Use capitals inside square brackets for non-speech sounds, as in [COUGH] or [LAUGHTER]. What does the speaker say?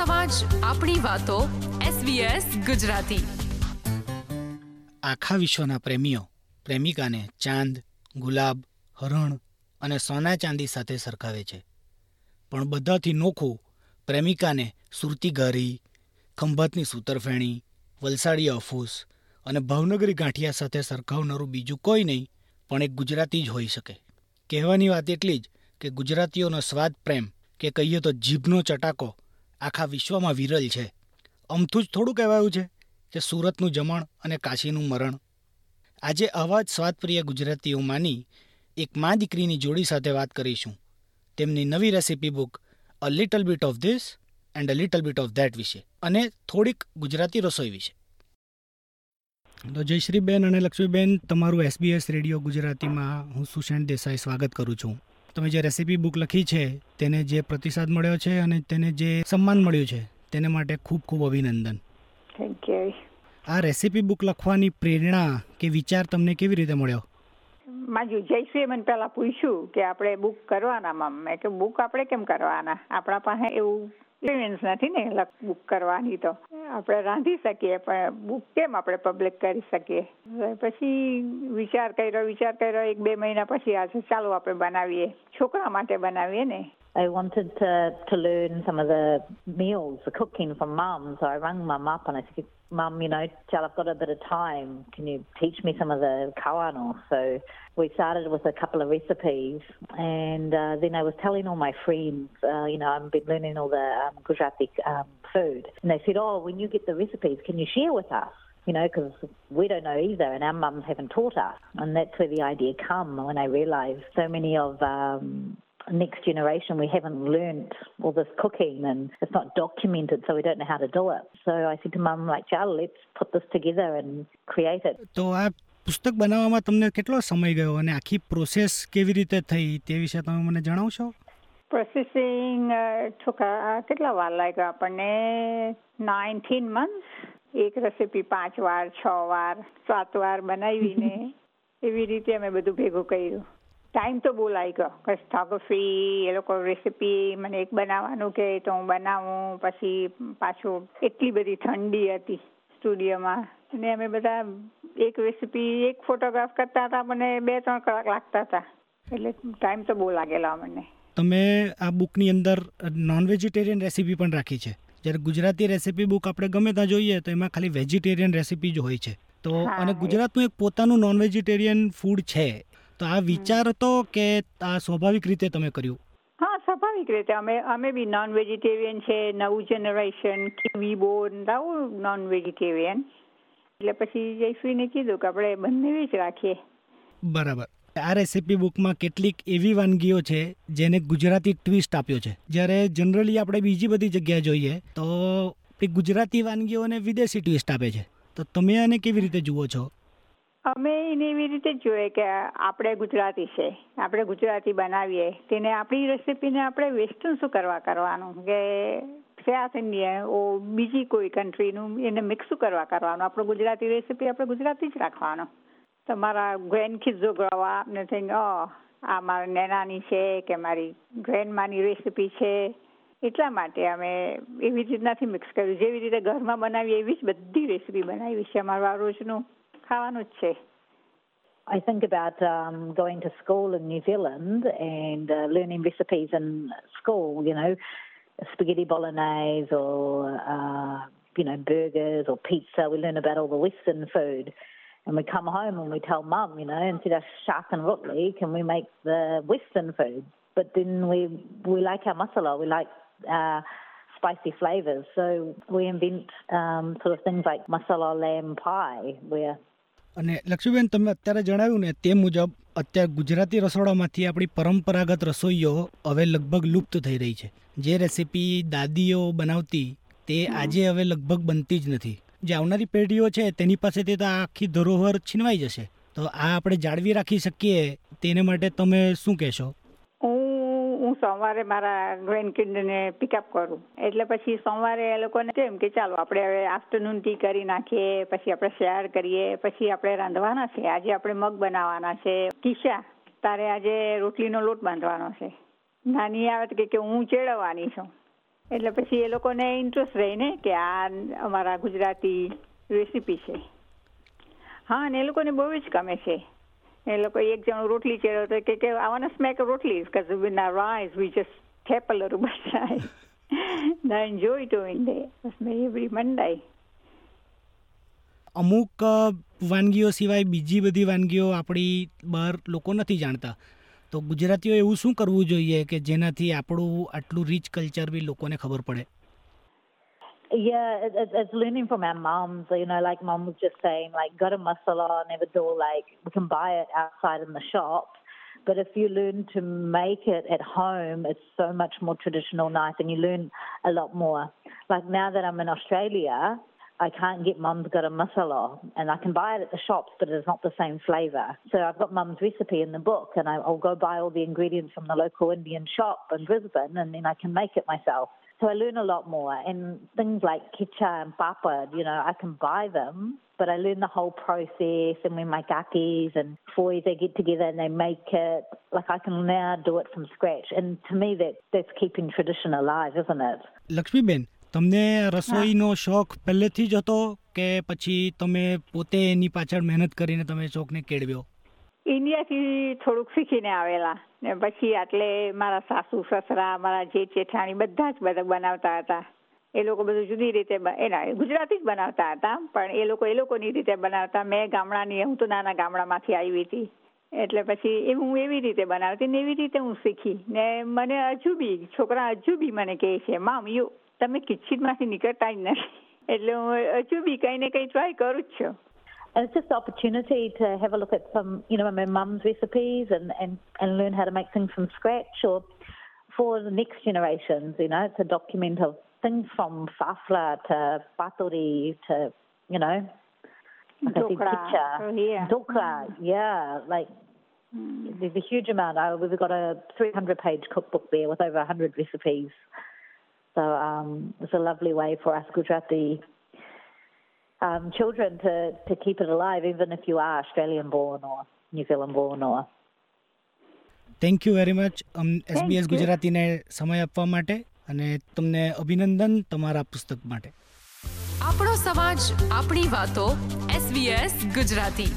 સમાજ આપણી વાતો SBS ગુજરાતી. આખા વિશ્વના પ્રેમીઓ, પ્રેમિકાને ચાંદ, ગુલાબ, હરણ અને સોના ચાંદી સાથે સરખાવે છે. પણ બધાથી નોખું પ્રેમિકાને સુરતી ઘારી ખંભાતની સૂતરફેણી, વલસાડી અફૂસ અને ભાવનગરી ગાંઠિયા સાથે સરખાવનારું બીજું કોઈ નહીં, પણ એક ગુજરાતી જ હોઈ શકે. કહેવાની વાત એટલી જ કે ગુજરાતીઓનો સ્વાદ પ્રેમ કે કહીએ તો જીભનો ચટાકો આખા વિશ્વમાં વિરલ છે. અમથું જ થોડું કહેવાયું છે કે સુરતનું જમણ અને કાશીનું મરણ. આજે આવા જ સ્વાદપ્રિય ગુજરાતીઓમાંની એક મા દીકરીની જોડી સાથે વાત કરીશું. તેમની નવી recipe book, a little bit of this and a little bit of that વિશે અને થોડીક ગુજરાતી રસોઈ વિશે. તો જયશ્રીબેન અને લક્ષ્મીબેન, તમારું એસબીએસ રેડિયો ગુજરાતીમાં હું સુશાંત દેસાઈ સ્વાગત કરું છું. તમે જે રેસીપી બુક લખી છે તેને જે પ્રતિસાદ મળ્યો છે અને તેને જે સન્માન મળ્યું છે તેને માટે ખૂબ ખૂબ અભિનંદન. થેન્ક યુ આ રેસીપી બુક લખવાની પ્રેરણા કે વિચાર તમને કેવી રીતે મળ્યો? માજુ જયશ્રીએ મને પહેલાં પૂછ્યું કે આપણે બુક કરવાના મમ મેં કે બુક આપણે કેમ કરવાના? આપણા પાસે એવું એક્સપિરિયન્સ નથી ને બુક કરવાની તો. આપણે રાંધી શકીએ પણ બુક કેમ આપણે પબ્લિક કરી શકીએ? પછી વિચાર કર્યો વિચાર કર્યો એક બે મહિના પછી આ ચાલો આપણે બનાવીએ. છોકરા માટે બનાવીએ ને. I wanted to, to learn some of the meals, the cooking from mum. So I rang mum up and I said, Mum, you know, Chal, I've got a bit of time. Can you teach me some of the kawano? So we started with a couple of recipes. And uh, then I was telling all my friends, uh, you know, I've been learning all the um, Gujarati um, food. And they said, oh, when you get the recipes, can you share with us? You know, because we don't know either, and our mums haven't taught us. And that's where the idea come when I realised so many of um, next generation we haven't learnt all this cooking and it's not documented so we don't know how to do it so i said to mum like Charlie, let's put this together and create it તો આ પુસ્તક બનાવવામાં તમને કેટલો સમય ગયો અને આખી પ્રોસેસ કેવી રીતે થઈ તે વિશે તમે મને જણાવશો પ્રોસેસિંગ છોકરા કેટલા વાર લાગ્યો આપણને નાઇન્ટીન મંથ્સ એક રેસીપી પાંચ વાર છ વાર સાત વાર બનાવીને [LAUGHS] એવી રીતે અમે બધું ભેગું કર્યું ટાઈમ તો બહુ લાગ્યો. કસ્ટોગ્રાફી એ લોકો રેસીપી મને એક બનાવવાનું કે તો હું બનાવું પછી પાછું એટલી બધી ઠંડી હતી સ્ટુડિયોમાં અને અમે બધા એક રેસીપી એક ફોટોગ્રાફ કરતા હતા મને બે ત્રણ કલાક લાગતા હતા. એટલે ટાઈમ તો બહુ લાગેલો મને તમે આ બુકની અંદર નોન વેજીટેરિયન રેસીપી પણ રાખી છે. જ્યારે ગુજરાતી રેસીપી બુક આપણે ગમે ત્યાં જોઈએ તો એમાં ખાલી વેજીટેરિયન રેસીપી જ હોય છે. તો અને ગુજરાતનું એક પોતાનું નોન વેજીટેરિયન ફૂડ છે. તો આ વિચાર હતો કે આ સ્વાભાવિક રીતે તમે કર્યું? હા સ્વાભાવિક રીતે. અમે અમે બી નોન વેજીટેરિયન છે નવું જનરેશન કિવી બોર્ન આવું નોન વેજીટેરિયન એટલે પછી જયશ્રીને કીધું કે આપણે બંને જ રાખીએ. બરાબર. આ રેસીપી બુકમાં કેટલીક એવી વાનગીઓ છે જેને ગુજરાતી ટ્વિસ્ટ આપ્યો છે. જ્યારે જનરલી આપણે બીજી બધી જગ્યાએ જોઈએ તો ગુજરાતી વાનગીઓને વિદેશી ટ્વિસ્ટ આપે છે. તો તમે આને કેવી રીતે જુઓ છો? અમે એને એવી રીતે જ જોઈએ કે આપણે ગુજરાતી છે, આપણે ગુજરાતી બનાવીએ. તેને આપણી રેસીપીને આપણે વેસ્ટર્ન શું કરવા કરવાનું? કે સાઉથ ઇન્ડિયન ઓ બીજી કોઈ કન્ટ્રીનું એને મિક્સ કરવા કરવાનું? આપણું ગુજરાતી રેસીપી આપણે ગુજરાતી જ રાખવાનું. તમારા ગ્રેન્ડ કિડ્સ જો આપને થઈ ઓ આ મારા નેનાની છે કે મારી ગ્રેન્ડમાની રેસીપી છે. એટલા માટે અમે એવી જ રીતનાથી મિક્સ કર્યું. જેવી રીતે ઘરમાં બનાવીએ એવી જ બધી રેસીપી બનાવી છે અમારું રોજનું. How anuche? I think about um, going to school in New Zealand and uh, learning recipes in school, you know, spaghetti bolognese or, uh, you know, burgers or pizza. We learn about all the Western food. And we come home and we tell mum, you know, instead of shark and rotli, can we make the Western food? But then we, we like our masala, we like uh, spicy flavours. So we invent um, sort of things like masala lamb pie, where અને લક્ષ્મીબેન તમે અત્યારે જણાવ્યું ને તે મુજબ અત્યારે ગુજરાતી રસોડામાંથી આપણી પરંપરાગત રસોઈઓ હવે લગભગ લુપ્ત થઈ રહી છે. જે રેસીપી દાદીઓ બનાવતી તે આજે હવે લગભગ બનતી જ નથી. જે આવનારી પેઢીઓ છે તેની પાસેથી તો આખી ધરોહર છીનવાઈ જશે. તો આ આપણે જાળવી રાખી શકીએ તેને માટે તમે શું કહેશો? હું હું સોમવારે મારા ગ્રેન્ડ કિડને પિકઅપ કરું. એટલે પછી સોમવારે એ લોકોને કેમ કે ચાલો, આપણે હવે આફ્ટરનૂન ટી કરી નાખીએ, પછી આપણે શેર કરીએ, પછી આપણે રાંધવાના છે. આજે આપણે મગ બનાવવાના છે. કિશા, તારે આજે રોટલીનો લોટ બાંધવાનો છે. નાની આવે કે હું ચેડવવાની છું. એટલે પછી એ લોકોને ઇન્ટરેસ્ટ રહીને કે આ અમારા ગુજરાતી રેસીપી છે. હા, અને એ લોકોને બહુ જ ગમે છે. એ લોકો એક જણો રોટલી ચેડો તો કે કે સ્મેક રોટલી because with our eyes we just tap a little bit [LAUGHS] they enjoy doing that. that's me every Monday અમુક વાનગીઓ સિવાય બીજી બધી વાનગીઓ આપણી બહાર લોકો નથી જાણતા. તો ગુજરાતીઓ એવું શું કરવું જોઈએ કે જેનાથી આપણું આટલું રીચ કલ્ચર બી લોકોને ખબર પડે? Yeah, it, it, it's learning from our moms. You know, like mom was just saying, like garam masala, never do like we can buy it outside in the shop. But if you learn to make it at home, it's so much more traditional, nice, and you learn a lot more. Like now that I'm in Australia, I can't get mum's garam masala, and I can buy it at the shops, but it's not the same flavour. So I've got mum's recipe in the book, and I'll go buy all the ingredients from the local Indian shop in Brisbane, and then I can make it myself. So I learn a lot more. And things like kitcha and papa, you know, I can buy them, but I learn the whole process. And when my kakis and boys, they get together and they make it, like I can now do it from scratch. And to me, that that's keeping tradition alive, isn't it? Laxmiben તમને રસોઈનો શોખ પહેલેથી જ હતો કે પછી તમે પોતે એની પાછળ મહેનત કરીને તમે શોખને કેળવ્યો ઇન્ડિયાથી થોડુંક શીખીને આવેલા ને પછી આટલે મારા સાસુ, સસરા, મારા જેઠ, જેઠાણી બધા જ બધા બનાવતા હતા. એ લોકો બધું જુદી રીતે એના ગુજરાતી જ બનાવતા હતા, પણ એ લોકો એ લોકોની રીતે બનાવતા. મેં ગામડાની, હું તો નાના ગામડામાંથી આવી હતી. એટલે પછી એ હું એવી રીતે બનાવતી ને એવી રીતે હું શીખી. ને મને હજુ બી, છોકરા હજુ બી મને કહે છે, મામ, યુ, તમે કિચનમાંથી નીકળતા જ નથી. એટલે હું હજુ બી કંઈ ને કંઈ ટ્રાય કરું જ છું. And it's just the opportunity to have a look at some, you know, my mum's recipes and, and, and learn how to make things from scratch or for the next generations, you know, it's a document of things from fafla to paturi to, you know, like I said, Dokra. Oh, yeah. dokra, yeah, like there's a huge amount. I, we've got a 300 page cookbook there with over 100 recipes. So um, it's a lovely way for us Gujarati um, children to, to keep it alive, even if you are Australian born or New Zealand born or. Thank you very much SBS ગુજરાતીને સમય આપવા માટે અને તમને અભિનંદન તમારા પુસ્તક માટે આપણો સમાજ આપણી વાતો એસબીએસ ગુજરાતી